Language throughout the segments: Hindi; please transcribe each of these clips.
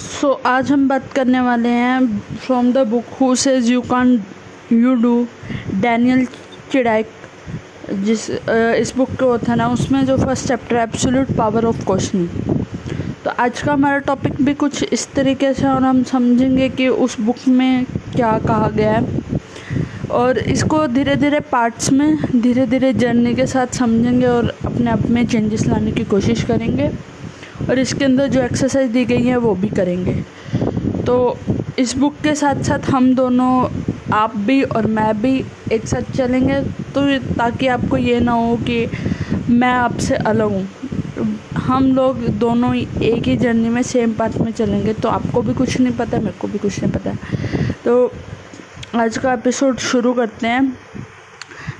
सो so, आज हम बात करने वाले हैं from the book who says you can't you do Daniel Chidiac जिस इस बुक के है। ना उसमें जो फ़र्स्ट चैप्टर है एब्सोल्यूट पावर ऑफ़ क्वेश्चन तो आज का हमारा टॉपिक भी कुछ इस तरीके से और हम समझेंगे कि उस बुक में क्या कहा गया है। और इसको धीरे धीरे पार्ट्स में धीरे धीरे जर्नी के साथ समझेंगे और अपने आप में चेंजेस लाने की कोशिश करेंगे। और इसके अंदर जो एक्सरसाइज दी गई है वो भी करेंगे। तो इस बुक के साथ साथ हम दोनों, आप भी और मैं भी एक साथ चलेंगे तो ताकि आपको ये ना हो कि मैं आपसे अलग हूँ। हम लोग दोनों एक ही जर्नी में सेम पाथ में चलेंगे तो आपको भी कुछ नहीं पता, मेरे को भी कुछ नहीं पता। तो आज का एपिसोड शुरू करते हैं।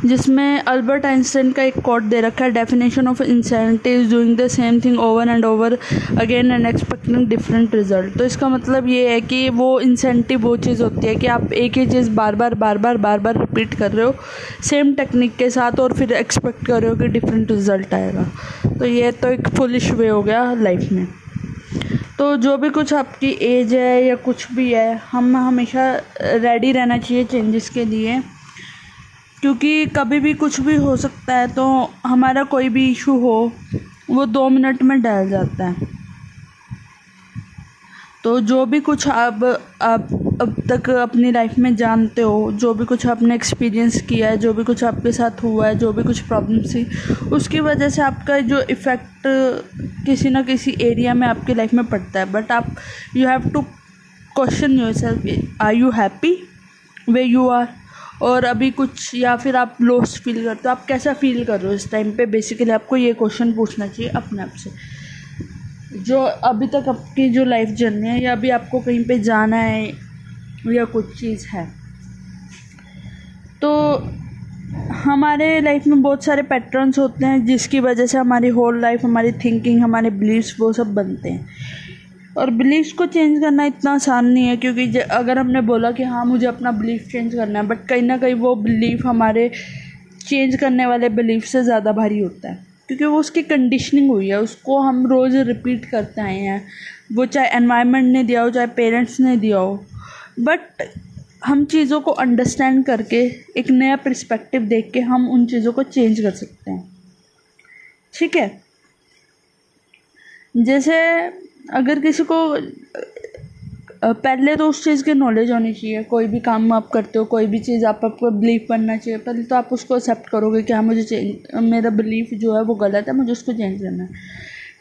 जिसमें अल्बर्ट आइंस्टाइन का एक कोट दे रखा है definition of insanity is doing the same thing over and over again and expecting different result तो इसका मतलब ये है कि वो इंसेंटिव वो चीज़ होती है कि आप एक ही चीज़ बार बार बार बार बार बार रिपीट कर रहे हो सेम टेक्निक के साथ और फिर एक्सपेक्ट कर रहे हो कि डिफरेंट रिज़ल्ट आएगा। तो ये तो एक फुलिश वे हो गया लाइफ में। तो जो भी कुछ आपकी एज है या कुछ भी है, हम हमेशा रेडी रहना चाहिए चेंजेस के लिए। क्योंकि कभी भी कुछ भी हो सकता है तो हमारा कोई भी इशू हो, वो दो मिनट में डल जाता है। तो जो भी कुछ आप आप अब तक अपनी लाइफ में जानते हो, जो भी कुछ आपने एक्सपीरियंस किया है, जो भी कुछ आपके साथ हुआ है, जो भी कुछ प्रॉब्लम थी, उसकी वजह से आपका जो इफ़ेक्ट किसी ना किसी एरिया में आपकी लाइफ में पड़ता है। बट आप you have to question yourself are you happy way you are और अभी कुछ या फिर आप लॉस फील करते हो, आप कैसा फील कर रहे हो इस टाइम पे? बेसिकली आपको ये क्वेश्चन पूछना चाहिए अपने आप से। जो अभी तक आपकी जो लाइफ जर्नी है या अभी आपको कहीं पे जाना है या कुछ चीज़ है। तो हमारे लाइफ में बहुत सारे पैटर्न्स होते हैं जिसकी वजह से हमारी होल लाइफ हमारी थिंकिंग हमारे बिलीव्स वो सब बनते हैं। और बिलीव्स को चेंज करना इतना आसान नहीं है, क्योंकि अगर हमने बोला कि हाँ मुझे अपना बिलीफ चेंज करना है बट कहीं ना कहीं वो बिलीफ हमारे चेंज करने वाले बिलीफ से ज़्यादा भारी होता है, क्योंकि वो उसकी कंडीशनिंग हुई है, उसको हम रोज़ रिपीट करते आए हैं। वो चाहे एनवायरनमेंट ने दिया हो, चाहे पेरेंट्स ने दिया हो बट हम चीज़ों को अंडरस्टैंड करके, एक नया पर्सपेक्टिव देख के हम उन चीज़ों को चेंज कर सकते हैं। ठीक है? जैसे अगर किसी को पहले तो उस चीज़ की नॉलेज होनी चाहिए, कोई भी काम आप करते हो, कोई भी चीज़ आप आपको बिलीव करना चाहिए, पहले तो आप उसको एक्सेप्ट करोगे कि हाँ मुझे चेंज मेरा बिलीफ जो है वो गलत है, मुझे उसको चेंज करना है।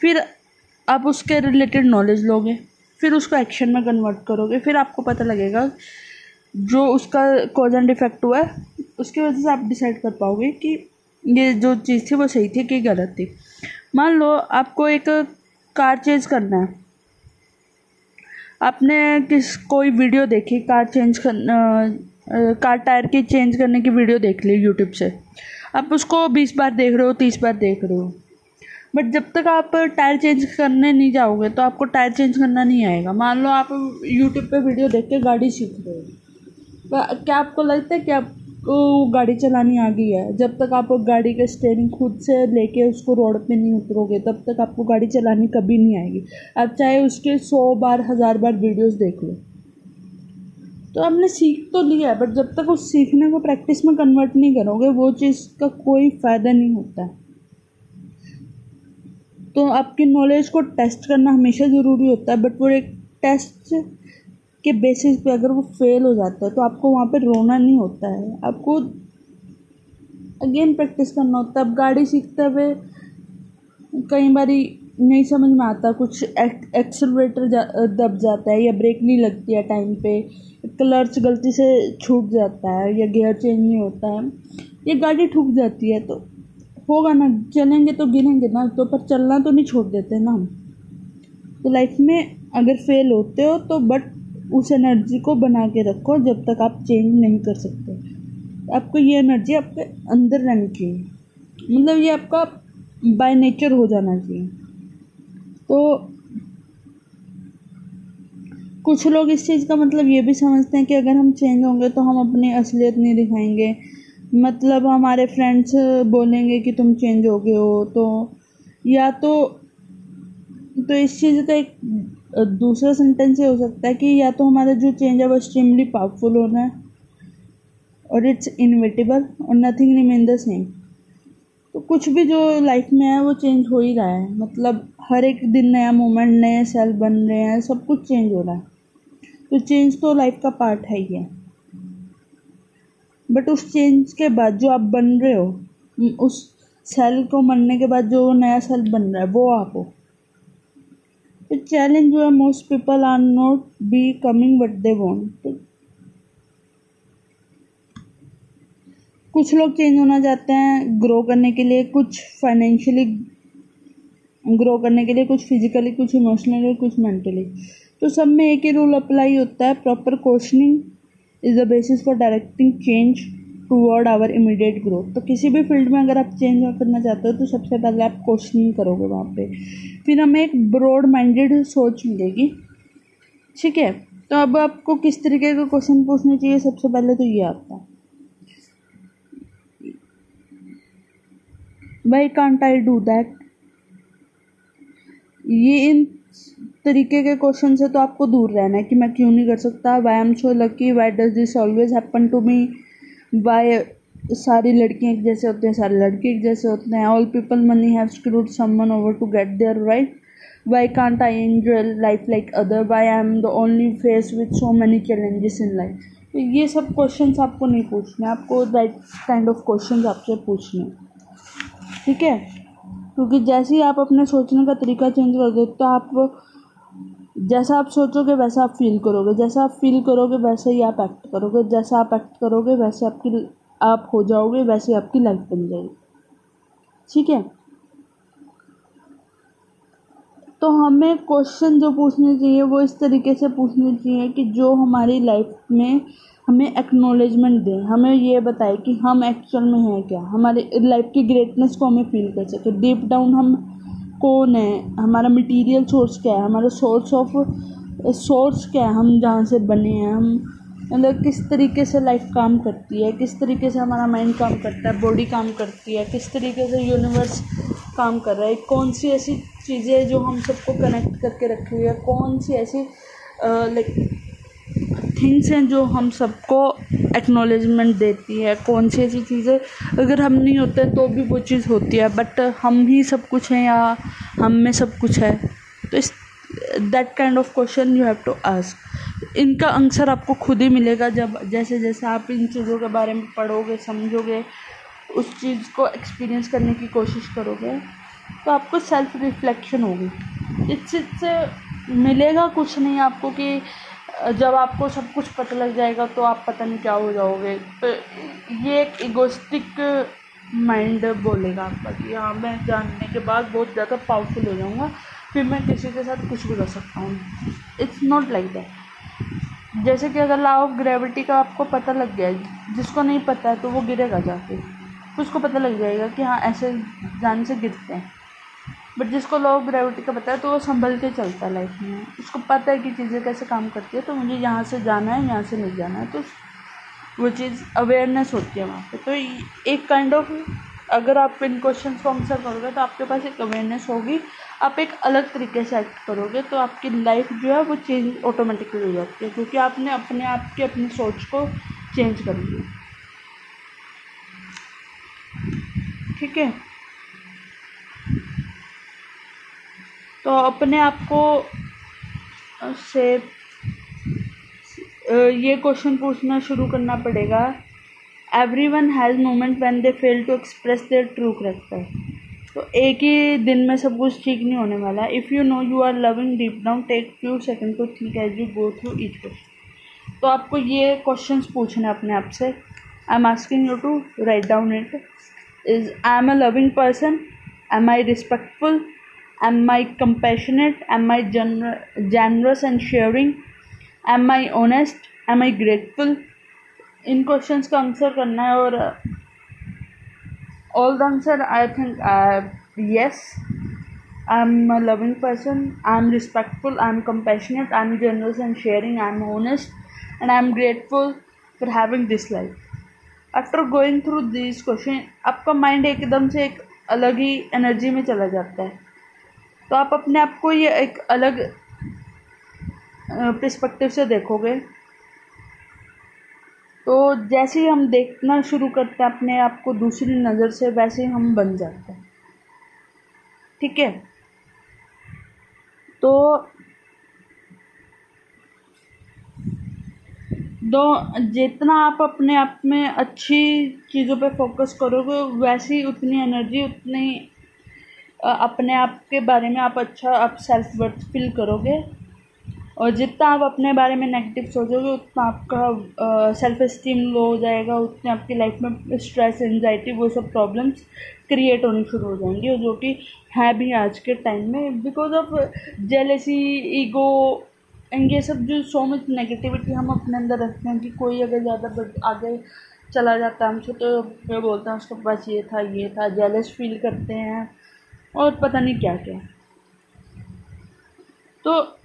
फिर आप उसके रिलेटेड नॉलेज लोगे, फिर उसको एक्शन में कन्वर्ट करोगे, फिर आपको पता लगेगा जो उसका कॉज एंड इफ़ेक्ट हुआ है, उसकी वजह से आप डिसाइड कर पाओगे कि ये जो चीज़ थी वो सही थी कि गलत थी। मान लो आपको एक कार चेंज करना है। आपने किस, कोई वीडियो देखी कार चेंज कर कार टायर की चेंज करने की वीडियो देख ली यूट्यूब से? आप उसको बीस बार देख रहे हो, तीस बार देख रहे हो। बट जब तक आप टायर चेंज करने नहीं जाओगे तो आपको टायर चेंज करना नहीं आएगा। मान लो आप यूट्यूब पे वीडियो देख के गाड़ी सीख रहे हो। क्या आपको लगता है कि आप को गाड़ी चलानी आ गई है, जब तक आप गाड़ी का स्टेयरिंग खुद से लेके उसको रोड पे नहीं उतरोगे, तब तक आपको गाड़ी चलानी कभी नहीं आएगी। आप चाहे उसके सौ बार, हज़ार बार वीडियोस देख लो। तो आपने सीख तो लिया है बट जब तक उस सीखने को प्रैक्टिस में कन्वर्ट नहीं करोगे, वो चीज़ का कोई फ़ायदा नहीं होता। है तो आपकी नॉलेज को टेस्ट करना हमेशा ज़रूरी होता है बट वो एक टेस्ट के बेसिस पे अगर वो फेल हो जाता है तो आपको वहाँ पे रोना नहीं होता है। आपको अगेन प्रैक्टिस करना होता है। अब गाड़ी सीखते हुए कई बार नहीं समझ में आता कुछ एक्सलरेटर जा, दब जाता है या ब्रेक नहीं लगती है टाइम पे क्लर्च गलती से छूट जाता है या गियर चेंज नहीं होता है या गाड़ी ठुक जाती है तो होगा ना चलेंगे तो गिरेंगे ना तो पर चलना तो नहीं छोड़ देते ना हम। तो लाइफ में अगर फेल होते हो तो बट उस एनर्जी को बना के रखो जब तक आप चेंज नहीं कर सकते। आपको ये एनर्जी आपके अंदर रहनी चाहिए। मतलब ये आपका बाय नेचर हो जाना चाहिए। तो कुछ लोग इस चीज़ का मतलब ये भी समझते हैं कि अगर हम चेंज होंगे तो हम अपनी असलियत नहीं दिखाएँगे। मतलब हमारे फ्रेंड्स बोलेंगे कि तुम चेंज हो गए हो तो या तो तो इस चीज़ का एक दूसरा सेंटेंस ये हो सकता है कि या तो हमारा जो चेंज है, वो एक्सट्रीमली पावरफुल होना है और इट्स इनविटेबल और नथिंग रिमेन द सेम तो कुछ भी जो लाइफ में है, वो चेंज हो ही रहा है। मतलब हर एक दिन नया मोमेंट नए सेल बन रहे हैं, सब कुछ चेंज हो रहा है। तो चेंज तो लाइफ का पार्ट है ही है। बट उस चेंज के बाद जो आप बन रहे हो उस सेल को मरने के बाद जो नया सेल बन रहा है, वो आप हो। जो है most people are not be coming what they want कुछ लोग चेंज होना चाहते हैं ग्रो करने के लिए, कुछ फाइनेंशियली ग्रो करने के लिए, कुछ फिजिकली कुछ इमोशनली कुछ मेंटली तो सब में एक ही रूल अप्लाई होता है proper questioning is the basis for directing change toward our immediate growth तो किसी भी फ़ील्ड में अगर आप चेंज करना चाहते हो तो सबसे पहले आप क्वेश्चनिंग करोगे वहाँ पे। फिर हमें एक ब्रॉड माइंडेड सोच मिलेगी। ठीक है? तो अब आपको किस तरीके का क्वेश्चन पूछने चाहिए, सबसे पहले तो ये है। Why can't I do that ये इन तरीके के क्वेश्चन से तो आपको दूर रहना है कि मैं क्यों नहीं कर सकता? Why am so lucky why does this always happen to me why सारी लड़कियाँ एक जैसे होते हैं, सारे लड़के एक जैसे होते हैं। All people money have screwed someone over to get there right can't I enjoy life like other why I am the only face with so many challenges in life तो ये सब क्वेश्चन आपको नहीं पूछने। आपको राइट काइंड ऑफ़ क्वेश्चन आपसे पूछने। ठीक है? क्योंकि जैसे ही आप अपने सोचने का तरीका चेंज कर दो तो आप जैसा आप सोचोगे वैसा आप फील करोगे। जैसा आप फील करोगे वैसे ही आप एक्ट करोगे। जैसा आप एक्ट करोगे वैसे आपकी, आप हो जाओगे, वैसे आपकी लाइफ बन जाएगी। ठीक है? तो हमें क्वेश्चन जो पूछने चाहिए, वो इस तरीके से पूछने चाहिए कि जो हमारी लाइफ में हमें एक्नोलेजमेंट दें। हमें ये बताए कि हम एक्चुअल में हैं क्या? हमारे लाइफ की ग्रेटनेस को हमें फील कर सके। डीप डाउन हम कौन है? हमारा मटेरियल सोर्स क्या है? हमारा सोर्स ऑफ़ सोर्स क्या है? हम जहाँ से बने हैं, हम मतलब किस तरीके से लाइफ काम करती है, किस तरीके से हमारा माइंड काम करता है बॉडी काम करती है, किस तरीके से यूनिवर्स काम कर रहा है, कौन सी ऐसी चीज़ें जो हम सबको कनेक्ट करके रखी हुई है, कौन सी ऐसी लाइक थिंग्स हैं जो हम सबको एक्नॉलेजमेंट देती है, कौन सी ऐसी चीज़ें, अगर हम नहीं होते तो भी वो चीज़ होती है बट हम ही सब कुछ हैं या हम में सब कुछ है? तो इस that kind of question you have to ask इनका आंसर आपको खुद ही मिलेगा जब, जैसे जैसे आप इन चीज़ों के बारे में पढ़ोगे, समझोगे, उस चीज़ को एक्सपीरियंस करने की कोशिश करोगे तो आपको सेल्फ रिफ्लेक्शन होगी। इस चीज़ से मिलेगा कुछ नहीं आपको कि जब आपको सब कुछ पता लग जाएगा तो आप पता नहीं क्या हो जाओगे। तो ये एक इगोस्टिक माइंड बोलेगा आपका कि हाँ मैं जानने के बाद बहुत ज़्यादा पावरफुल हो जाऊँगा, फिर मैं किसी के साथ कुछ भी कर सकता हूँ। इट्स नॉट लाइक दैट जैसे कि अगर लॉ ऑफ़ ग्रेविटी का आपको पता लग गया, जिसको नहीं पता है तो वो गिरेगा जाके। उसको पता लग जाएगा कि हाँ ऐसे जान से गिरते हैं। बट जिसको लॉ ऑफ़ ग्रेविटी का पता है तो वो संभल के चलता है लाइफ में। उसको पता है कि चीज़ें कैसे काम करती है तो मुझे यहाँ से जाना है, यहाँ से नहीं जाना है। तो वो चीज़ अवेयरनेस होती है वहाँ पे। तो एक काइंड ऑफ़ अगर आप इन क्वेश्चन को आंसर करोगे तो आपके पास एक अवेयरनेस होगी। आप एक अलग तरीके से एक्ट करोगे तो आपकी लाइफ जो है, वो चेंज ऑटोमेटिकली हो जाती है। क्योंकि आपने अपने आप की अपनी सोच को चेंज कर लिया। ठीक है? तो अपने आप को से ये क्वेश्चन पूछना शुरू करना पड़ेगा। Everyone has moment when they fail to express their true character तो एक ही दिन में सब कुछ ठीक नहीं होने वाला if you know you are loving deep down take few second to think as you go through each question तो आपको ये क्वेश्चन पूछने अपने आप से। I am asking you to write down it is I am a loving person am I respectful am i compassionate? Am i gener- generous and sharing? Am i honest? Am I grateful in question का आंसर करना है और all the answer I think yes I am a loving person I am respectful I am compassionate I am generous and sharing I am honest and I am grateful for having this life after going through this question आपका माइंड एकदम से एक अलग ही एनर्जी में चला जाता है। तो आप अपने आप को ये एक अलग पर्सपेक्टिव से देखोगे। तो जैसे ही हम देखना शुरू करते हैं, अपने आप को दूसरी नज़र से, वैसे ही हम बन जाते हैं। ठीक है? तो दो, जितना आप अपने आप में अच्छी चीज़ों पे फोकस करोगे, वैसी उतनी एनर्जी उतनी अपने आप के बारे में आप अच्छा आप सेल्फ वर्थ फील करोगे। और जितना आप अपने बारे में नेगेटिव सोचोगे, उतना आपका सेल्फ इस्टीम लो हो जाएगा, उतने आपकी लाइफ में स्ट्रेस एनजाइटी वो सब प्रॉब्लम्स क्रिएट होनी शुरू हो जाएँगी, और जो कि है भी आज के टाइम में। Because of jealousy ego and ये सब जो सो मच नेगेटिविटी हम अपने अंदर रखते हैं कि कोई अगर ज़्यादा आगे चला जाता है हमसे तो मैं बोलता हूँ, उसके पास ये था ये था। जेलस फील करते हैं। और पता नहीं क्या क्या। तो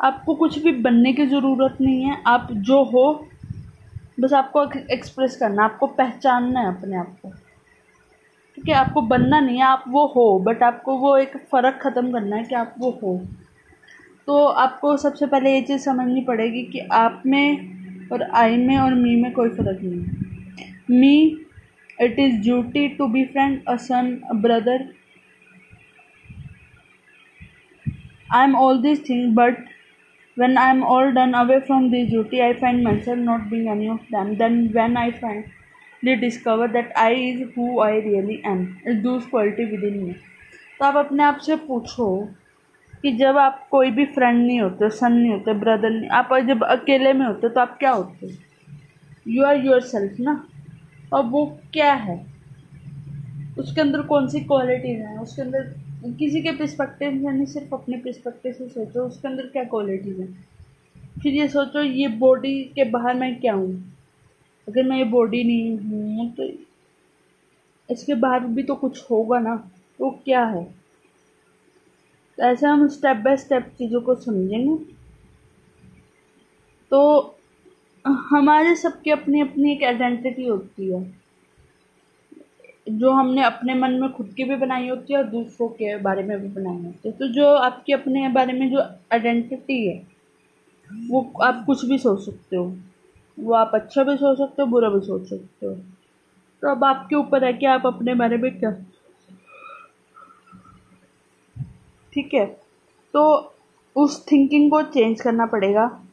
आपको कुछ भी बनने की ज़रूरत नहीं है, आप जो हो, बस आपको एक्सप्रेस करना है, आपको पहचानना है अपने आप को। ठीक है, आपको बनना नहीं है, आप वो हो बट आपको वो एक फ़र्क ख़त्म करना है कि आप वो हो। तो आपको सबसे पहले ये चीज़ समझनी पड़ेगी कि आप में और आई में और मी में कोई फ़र्क नहीं है। Me it is duty to be friend a son brother I am all this thing but when I am all done away from this duty I find my self not being any of them then when I find the discover that I is who I really am is those quality within me तो आप अपने आप से पूछो कि जब आप कोई भी फ्रेंड नहीं होते सन नहीं होते ब्रदर नहीं, आप जब अकेले में होते तो आप क्या होते? यू आर योर सेल्फ ना? और वो क्या है? उसके अंदर कौन सी क्वालिटीज़ हैं? उसके अंदर किसी के परस्पेक्टिव में नहीं सिर्फ़ अपने परस्पेक्टिव से सोचो, उसके अंदर क्या क्वालिटीज़ हैं? फिर ये सोचो, ये बॉडी के बाहर मैं क्या हूँ? अगर मैं ये बॉडी नहीं हूँ तो इसके बाहर भी तो कुछ होगा ना? वो तो क्या है? तो ऐसे हम स्टेप बाय स्टेप चीज़ों को समझेंगे। तो हमारे सबके अपनी अपनी एक आइडेंटिटी होती है। जो हमने अपने मन में खुद की भी बनाई होती है और दूसरों के बारे में भी बनाई होती है। तो जो आपकी अपने बारे में जो आइडेंटिटी है, वो आप कुछ भी सोच सकते हो। वो आप अच्छा भी सोच सकते हो, बुरा भी सोच सकते हो। तो अब आपके ऊपर है कि आप अपने बारे में क्या ठीक है? तो उस थिंकिंग को चेंज करना पड़ेगा।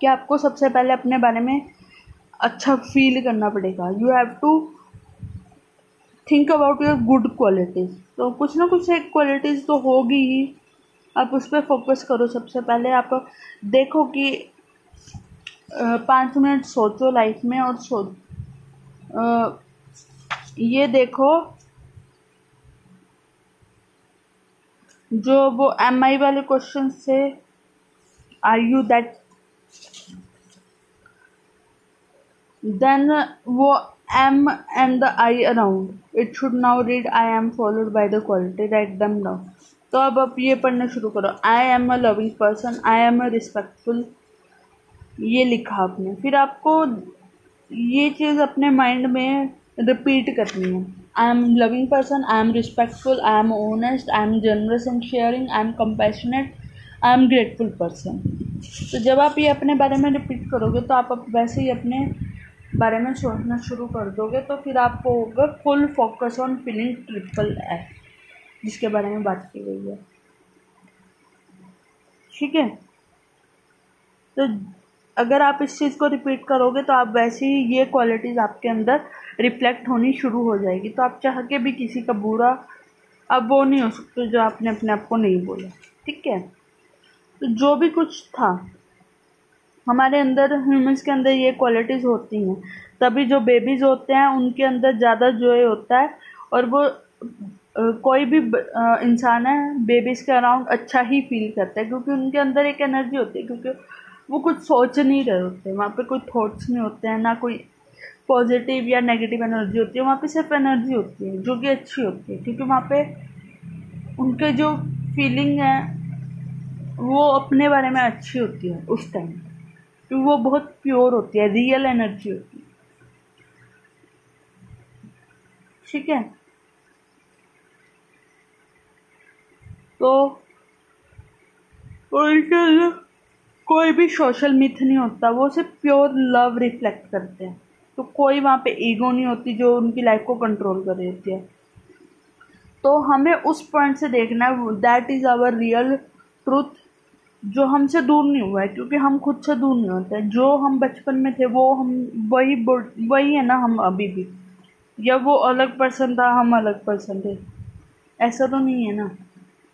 कि आपको सबसे पहले अपने बारे में अच्छा फील करना पड़ेगा। You have to think about your good qualities तो कुछ ना कुछ एक क्वालिटीज़ तो होगी ही। आप उस पर फोकस करो सबसे पहले। आप देखो कि पाँच मिनट सोचो लाइफ में और सो ये देखो जो वो एम आई वाले क्वेश्चन से आर यू दैट वो M and the I around. It should now read I am followed by the quality. Write them down. तो अब आप ये पढ़ना शुरू करो. I am a loving person I am a respectful ये लिखा आपने. फिर आपको ये चीज़ अपने माइंड में रिपीट करनी है. I am loving person I am respectful I am honest I am generous and sharing I am compassionate I am grateful person तो जब आप ये अपने बारे में रिपीट करोगे तो आप वैसे ही अपने बारे में सोचना शुरू कर दोगे तो फिर आपको होगा full focus on feeling triple F जिसके बारे में बात की गई है। ठीक है? तो अगर आप इस चीज़ को रिपीट करोगे तो आप वैसे ही ये क्वालिटीज़ आपके अंदर रिफ्लेक्ट होनी शुरू हो जाएगी। तो आप चाह के भी किसी का बुरा, अब वो नहीं हो सकते जो आपने अपने आप को नहीं बोला। ठीक है? तो जो भी कुछ था हमारे अंदर ह्यूमन्स के अंदर ये क्वालिटीज़ होती हैं। तभी जो बेबीज़ होते हैं, उनके अंदर ज़्यादा जोए होता है और वो कोई भी इंसान है बेबीज़ के अराउंड अच्छा ही फील करता है क्योंकि उनके अंदर एक एनर्जी होती है क्योंकि वो कुछ सोच नहीं रहे होते। वहाँ पे कोई थॉट्स नहीं होते हैं, ना कोई पॉजिटिव या नेगेटिव एनर्जी होती है। वहाँ पे सिर्फ़ एनर्जी होती है, जो कि अच्छी होती है। क्योंकि वहाँ पे उनके जो फीलिंग है, वो अपने बारे में अच्छी होती है उस टाइम क्योंकि वो बहुत प्योर होती है रियल एनर्जी होती है। ठीक है? तो अंदर कोई भी सोशल मिथ नहीं होता, वो सिर्फ़ प्योर लव रिफ्लेक्ट करते हैं। तो कोई वहाँ पे ईगो नहीं होती जो उनकी लाइफ को कंट्रोल कर होती है। तो हमें उस पॉइंट से देखना है that is our real truth जो हमसे दूर नहीं हुआ है, क्योंकि हम खुद से दूर नहीं होते। जो हम बचपन में थे, वो हम, वही वही है ना हम अभी भी। या वो अलग पर्सन था, हम अलग पर्सन थे। ऐसा तो नहीं है ना।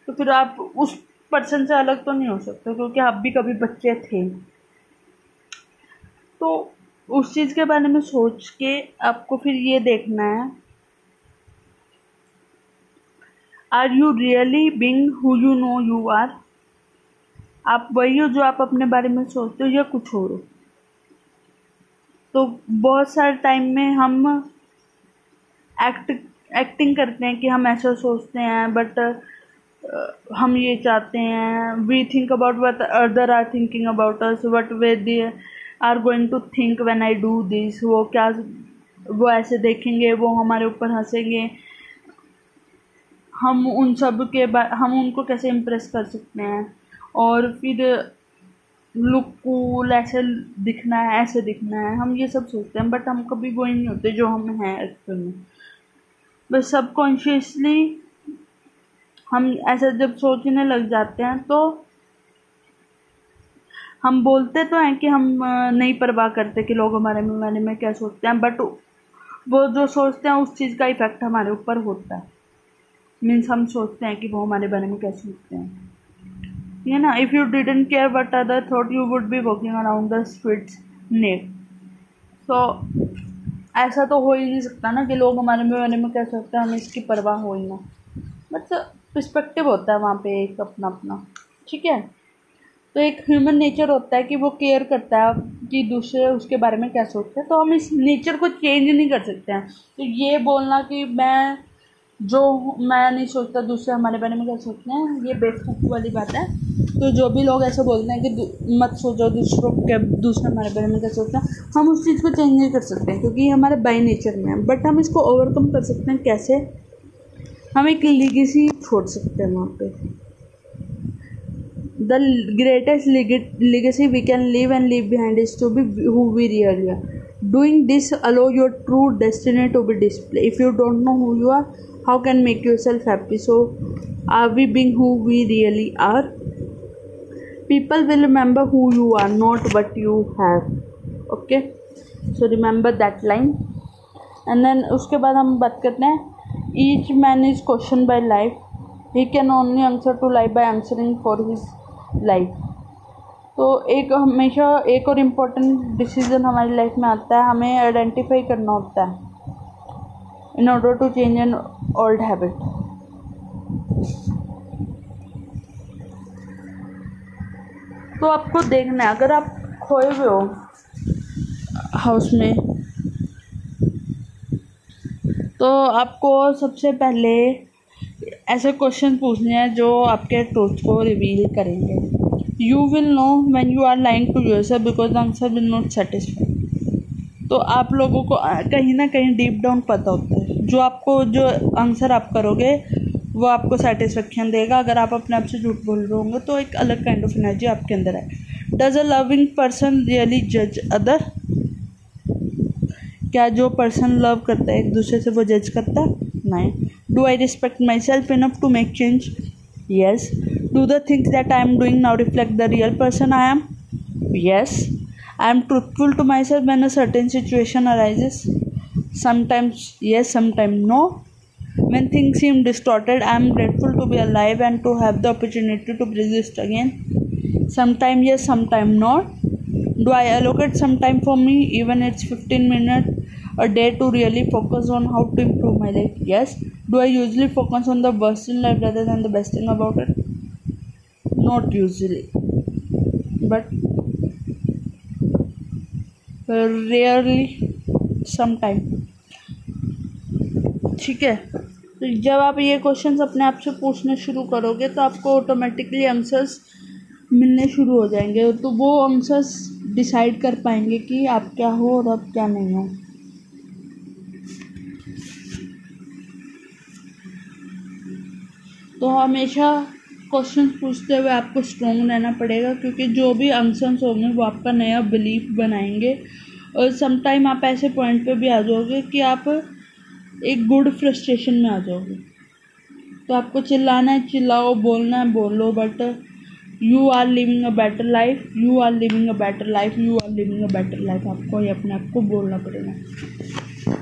तो फिर आप उस पर्सन से अलग तो नहीं हो सकते, क्योंकि आप भी कभी बच्चे थे। तो उस चीज़ के बारे में सोच के आपको फिर ये देखना है are you really being who you know you are आप वही हो जो आप अपने बारे में सोचते हो या कुछ और हो। तो बहुत सारे टाइम में हम एक्ट एक्टिंग करते हैं कि हम ऐसा सोचते हैं बट हम ये चाहते हैं we think about what other are thinking about us what way they are going to think when I do this वो क्या, वो ऐसे देखेंगे, वो हमारे ऊपर हंसेंगे। हम उन सब के हम उनको कैसे इम्प्रेस कर सकते हैं? और फिर लुक कूल ऐसे दिखना है, ऐसे दिखना है। हम ये सब सोचते हैं बट हम कभी वो ही नहीं होते जो हम हैं एक्चुअल में। बस सबकॉन्शियसली हम ऐसा जब सोचने लग जाते हैं तो हम बोलते तो हैं कि हम नहीं परवाह करते कि लोग हमारे बारे में क्या सोचते हैं बट वो जो सोचते हैं उस चीज़ का इफ़ेक्ट हमारे ऊपर होता है। मीन्स हम सोचते हैं कि वो हमारे बारे में क्या सोचते हैं। You know if you didn't care what other thought, you would be walking around the streets naked. So, ऐसा तो हो ही नहीं सकता ना कि लोग हमारे में बारे में कह सकते हैं, हमें इसकी परवाह हो ही ना। बट पर्सपेक्टिव होता है वहाँ पे एक अपना अपना ठीक है? तो एक ह्यूमन नेचर होता है कि वो केयर करता है कि दूसरे उसके बारे में क्या सोचते हैं। तो हम इस नेचर को चेंज नहीं कर सकते हैं। तो ये बोलना कि मैं जो मैं नहीं सोचता, दूसरे हमारे बारे में क्या सोचते हैं, ये बेवकूफ़ वाली बात है। तो जो भी लोग ऐसे बोलते हैं कि मत सोचो दूसरों के, दूसरे हमारे बारे में क्या सोचते हैं, हम उस चीज़ को चेंज नहीं कर सकते हैं क्योंकि ये हमारे बाई नेचर में है। बट हम इसको ओवरकम कर सकते हैं, कैसे? हम एक लिगेसी छोड़ सकते हैं वहाँ पे। The greatest legacy we can live and live behind is to be who we real doing this allow your true destiny to be display if you don't know who you are how can make your self happy so are we being who we really are people will remember who you are not but you have okay so remember that line and then उसके बाद हम बात करते हैं each man is question by life he can only answer to life by answering for his life तो एक हमेशा एक और इम्पोर्टेंट डिसीज़न हमारी लाइफ में आता है। हमें आइडेंटिफाई करना होता है। In order to change an old habit. तो आपको देखना है, अगर आप खोए हुए हो हाउस में तो आपको सबसे पहले ऐसे क्वेश्चन पूछने हैं जो आपके ट्रूथ को रिवील करेंगे। You will know when you are lying to your self because the answer will not satisfy तो आप लोगों को कहीं ना कहीं डीप डाउन पता होता है। जो आपको जो आंसर आप करोगे, वो आपको सेटिस्फेक्शन देगा। अगर आप अपने आप से झूठ बोल रहे होंगे तो एक अलग काइंड ऑफ़ एनर्जी आपके अंदर है does a loving person really जज अदर क्या जो पर्सन लव करता है, एक दूसरे से वो जज करता है? नहीं। Do I respect my self enough to make change yes do the things that I am doing now reflect the real person I am yes I am truthful to my self when a certain situation arises sometimes yes sometimes no. When things seem distorted i am grateful to be alive and to have the opportunity to resist again. Sometimes yes sometimes not do i allocate some time for me even it's 15 minutes a day to really focus on how to improve my life? Yes. Do i usually focus on the worst in life rather than the best thing about it? Not usually. But rarely sometime ठीक है? तो जब आप ये क्वेश्चंस अपने आप से पूछने शुरू करोगे तो आपको ऑटोमेटिकली आंसर्स मिलने शुरू हो जाएँगे। तो वो आंसर्स डिसाइड कर पाएँगे कि आप क्या हो और आप क्या नहीं हो। तो हमेशा क्वेश्चन पूछते हुए आपको स्ट्रॉन्ग रहना पड़ेगा, क्योंकि जो भी आंसर्स होंगे वो आपका नया बिलीफ बनाएँगे। और समटाइम आप ऐसे पॉइंट पे भी आ जाओगे कि आप एक गुड फ्रस्ट्रेशन में आ जाओगे। तो आपको चिल्लाना है, चिल्लाओ, बोलना है, बोलो but you are living a better life you are living a better life you are living a better life आपको ही अपने आप को बोलना पड़ेगा।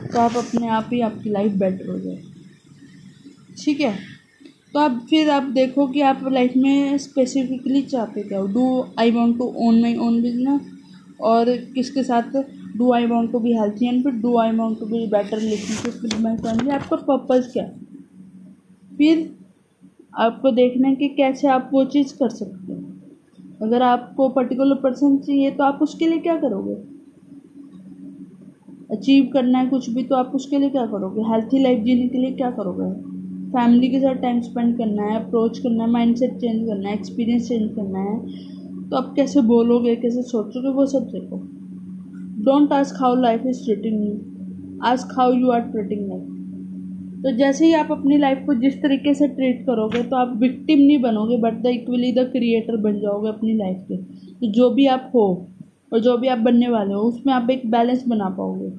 तो आप अपने आप ही आपकी लाइफ बेटर हो जाए ठीक है? तो आप फिर आप देखो कि आप लाइफ में स्पेसिफिकली चाहते क्या हो। Do I want to own my own business और किसके साथ do I want to be healthy and फिर do I want to be better relationship with my family आपका पर्पज़ क्या है? फिर आपको देखना है कि कैसे आप वो चीज़ कर सकते हो। अगर आपको पर्टिकुलर पर्सन चाहिए तो आप उसके लिए क्या करोगे? अचीव करना है कुछ भी तो आप उसके लिए क्या करोगे? हेल्थी लाइफ जीने के लिए क्या करोगे? फैमिली के साथ टाइम स्पेंड करना है अप्रोच करना है माइंड सेट चेंज करना है एक्सपीरियंस चेंज करना है तो आप कैसे बोलोगे, कैसे सोचोगे वो सब देखो। Don't ask how life is treating you ask how you are treating life तो जैसे ही आप अपनी लाइफ को जिस तरीके से ट्रीट करोगे तो आप विक्टिम नहीं बनोगे but the equally the creator बन जाओगे अपनी लाइफ के तो जो भी आप हो, और जो भी आप बनने वाले हो, उसमें आप एक बैलेंस बना पाओगे।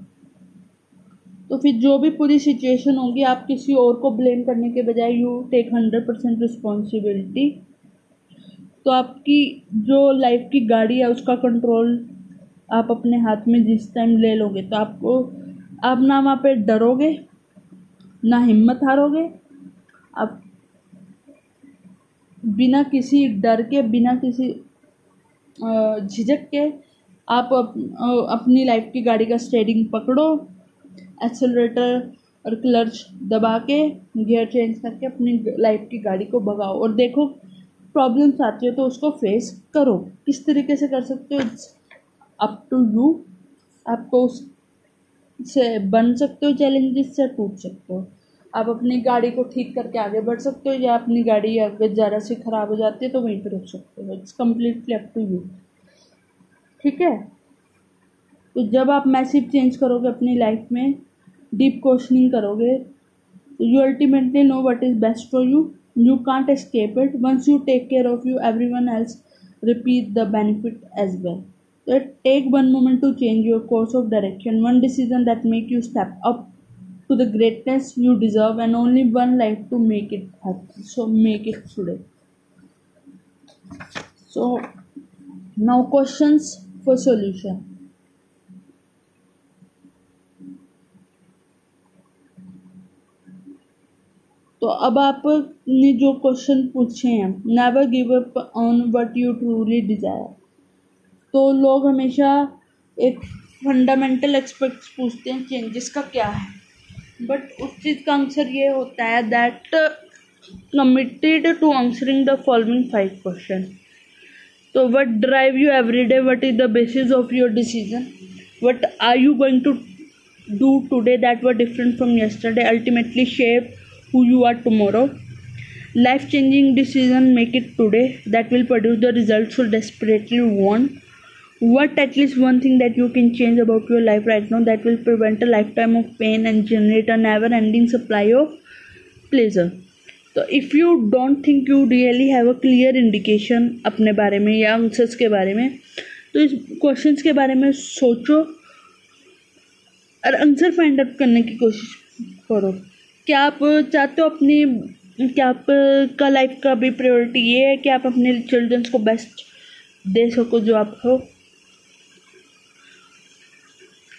तो फिर जो भी पूरी सिचुएशन होगी, आप किसी और को ब्लेम करने के बजाय you take hundred percent responsibility तो आपकी जो लाइफ की गाड़ी है, उसका कंट्रोल आप अपने हाथ में जिस टाइम ले लोगे तो आपको आप ना वहाँ पे डरोगे ना हिम्मत हारोगे आप बिना किसी डर के बिना किसी झिझक के आप अप, अपनी लाइफ की गाड़ी का स्टेयरिंग पकड़ो एक्सेलरेटर और क्लच दबा के गियर चेंज करके अपनी लाइफ की गाड़ी को भगाओ। और देखो प्रॉब्लम्स आती है तो उसको फेस करो। किस तरीके से कर सकते हो? अप टू यू आपको से बन सकते हो चैलेंजेस से टूट सकते हो। आप अपनी गाड़ी को ठीक करके आगे बढ़ सकते हो, या अपनी गाड़ी अगर ज़रा सी ख़राब हो जाती है तो वहीं पर रुक सकते हो। It's completely up to you ठीक है? तो जब आप मैसिव चेंज करोगे अपनी लाइफ में डीप क्वेश्चनिंग करोगे you ultimately know what is best for you you. Escape it once you take care of you every one else repeat the benefit as well. So take one moment to change your course of direction one decision that make you step up to the greatness you deserve and only one life to make it happen so make it today so now questions for solution तो अब आपने जो क्वेश्चन पूछे हैं never give up on what you truly desire तो लोग हमेशा एक फंडामेंटल एक्सपेक्ट्स पूछते हैं चेंजेस का क्या है? बट उस चीज़ का आंसर ये होता है that committed to answering the following five question तो what drive you every day what is the basis of your decision what are you going to do today that were different from yesterday? Ultimately shape you are tomorrow. Life changing decision make it today that will produce the results you desperately want. What at least one thing that you can change about your life right now that will prevent a lifetime of pain and generate a never ending supply of pleasure. तो if you don't think you really have a clear indication अपने बारे में या आंसर्स के बारे में तो इस क्वेश्चंस के बारे में सोचो और आंसर फाइंड आउट करने की कोशिश करो क्या आप चाहते हो अपनी क्या आप का लाइफ का भी प्रायोरिटी ये है कि आप अपने चिल्ड्रंस को बेस्ट दे सको जो आप हो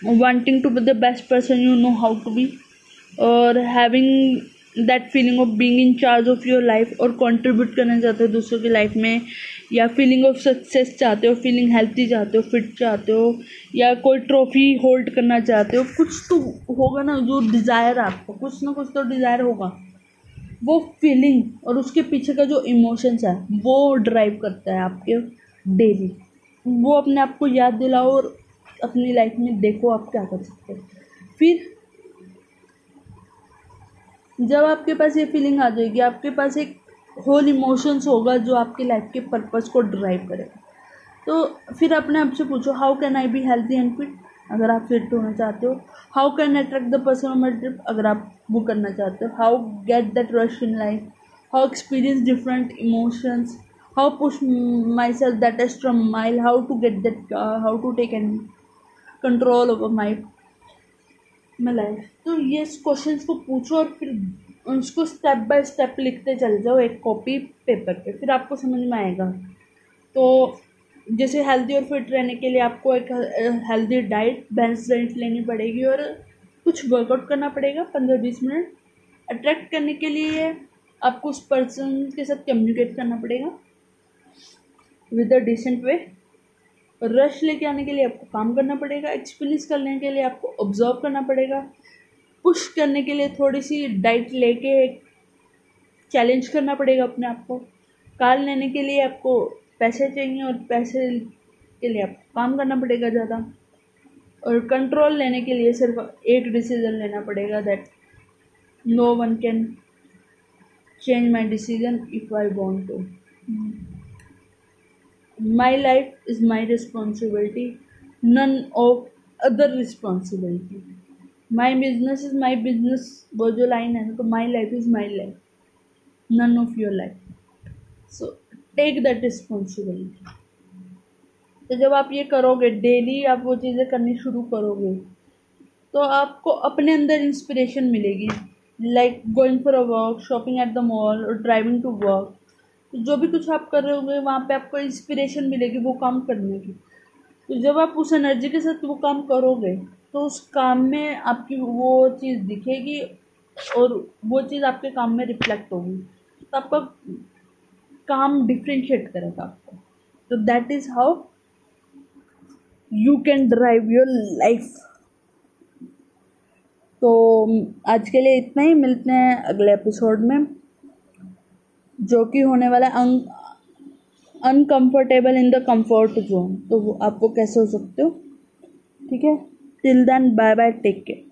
wanting to be the best person you know how to be और having that feeling of being in charge of your life और कंट्रीब्यूट करना चाहते हो दूसरों की लाइफ में, या फीलिंग ऑफ़ सक्सेस चाहते हो फीलिंग हेल्थी चाहते हो फिट चाहते हो, या कोई ट्रॉफी होल्ड करना चाहते हो, कुछ तो होगा ना जो डिज़ायर आपको, कुछ ना कुछ तो डिज़ायर होगा। वो फीलिंग और उसके पीछे का जो इमोशंस है, वो ड्राइव करता है आपके डेली वो अपने आप को याद दिलाओ और अपनी लाइफ में देखो आप क्या कर सकते हो। फिर जब आपके पास ये फीलिंग आ जाएगी, आपके पास एक होल इमोशंस होगा जो आपकी लाइफ के पर्पज़ को ड्राइव करेगा। तो फिर अपने आप से पूछो how can I be healthy and fit अगर आप फिट होना चाहते हो how can attract the person on my trip अगर आप वो करना चाहते हो how get that rush in life how experience different emotions how push my self that mile? Mile how to get that how to take an control over my my life तो ये क्वेश्चन को पूछो और फिर उसको स्टेप बाय स्टेप लिखते चल जाओ एक कॉपी पेपर पे, फिर आपको समझ में आएगा। तो जैसे हेल्दी और फिट रहने के लिए आपको एक हेल्दी डाइट बैलेंस डाइट लेनी पड़ेगी और कुछ वर्कआउट करना पड़ेगा पंद्रह बीस मिनट। अट्रैक्ट करने के लिए आपको उस पर्सन के साथ कम्युनिकेट करना पड़ेगा। With a decent way rush लेके आने के लिए आपको काम करना पड़ेगा एक्सपीरियंस करने के लिए आपको ऑब्ज़र्व करना पड़ेगा पुश करने के लिए थोड़ी सी डाइट लेके चैलेंज करना पड़ेगा अपने आप को। कार लेने के लिए आपको पैसे चाहिए और पैसे के लिए आपको काम करना पड़ेगा ज़्यादा। और कंट्रोल लेने के लिए सिर्फ़ एक डिसीज़न लेना पड़ेगा that no one can change my decision if I want to my life is my responsibility none of other responsibility my business is my business वो जो लाइन है तो my life is my life none of your life so take that responsibility तो जब आप ये करोगे डेली आप वो चीज़ें करनी शुरू करोगे तो आपको अपने अंदर इंस्पिरेशन मिलेगी. Like going for a work shopping at the mall और ड्राइविंग टू वर्क जो भी कुछ आप कर रहे होंगे, वहाँ पे आपको इंस्पिरेशन मिलेगी, वो काम करने की। तो जब आप उस एनर्जी के साथ वो काम करोगे तो उस काम में आपकी वो चीज़ दिखेगी और वो चीज़ आपके काम में रिफ्लेक्ट होगी। तो आपका काम डिफ्रेंशिएट करेगा आपको। तो that is how you can drive your life तो आज के लिए इतना ही, मिलते हैं अगले एपिसोड में। जो कि होने वाला है uncomfortable in the comfort zone तो वो आपको कैसे हो सकते हो? ठीक है? Till then bye bye take care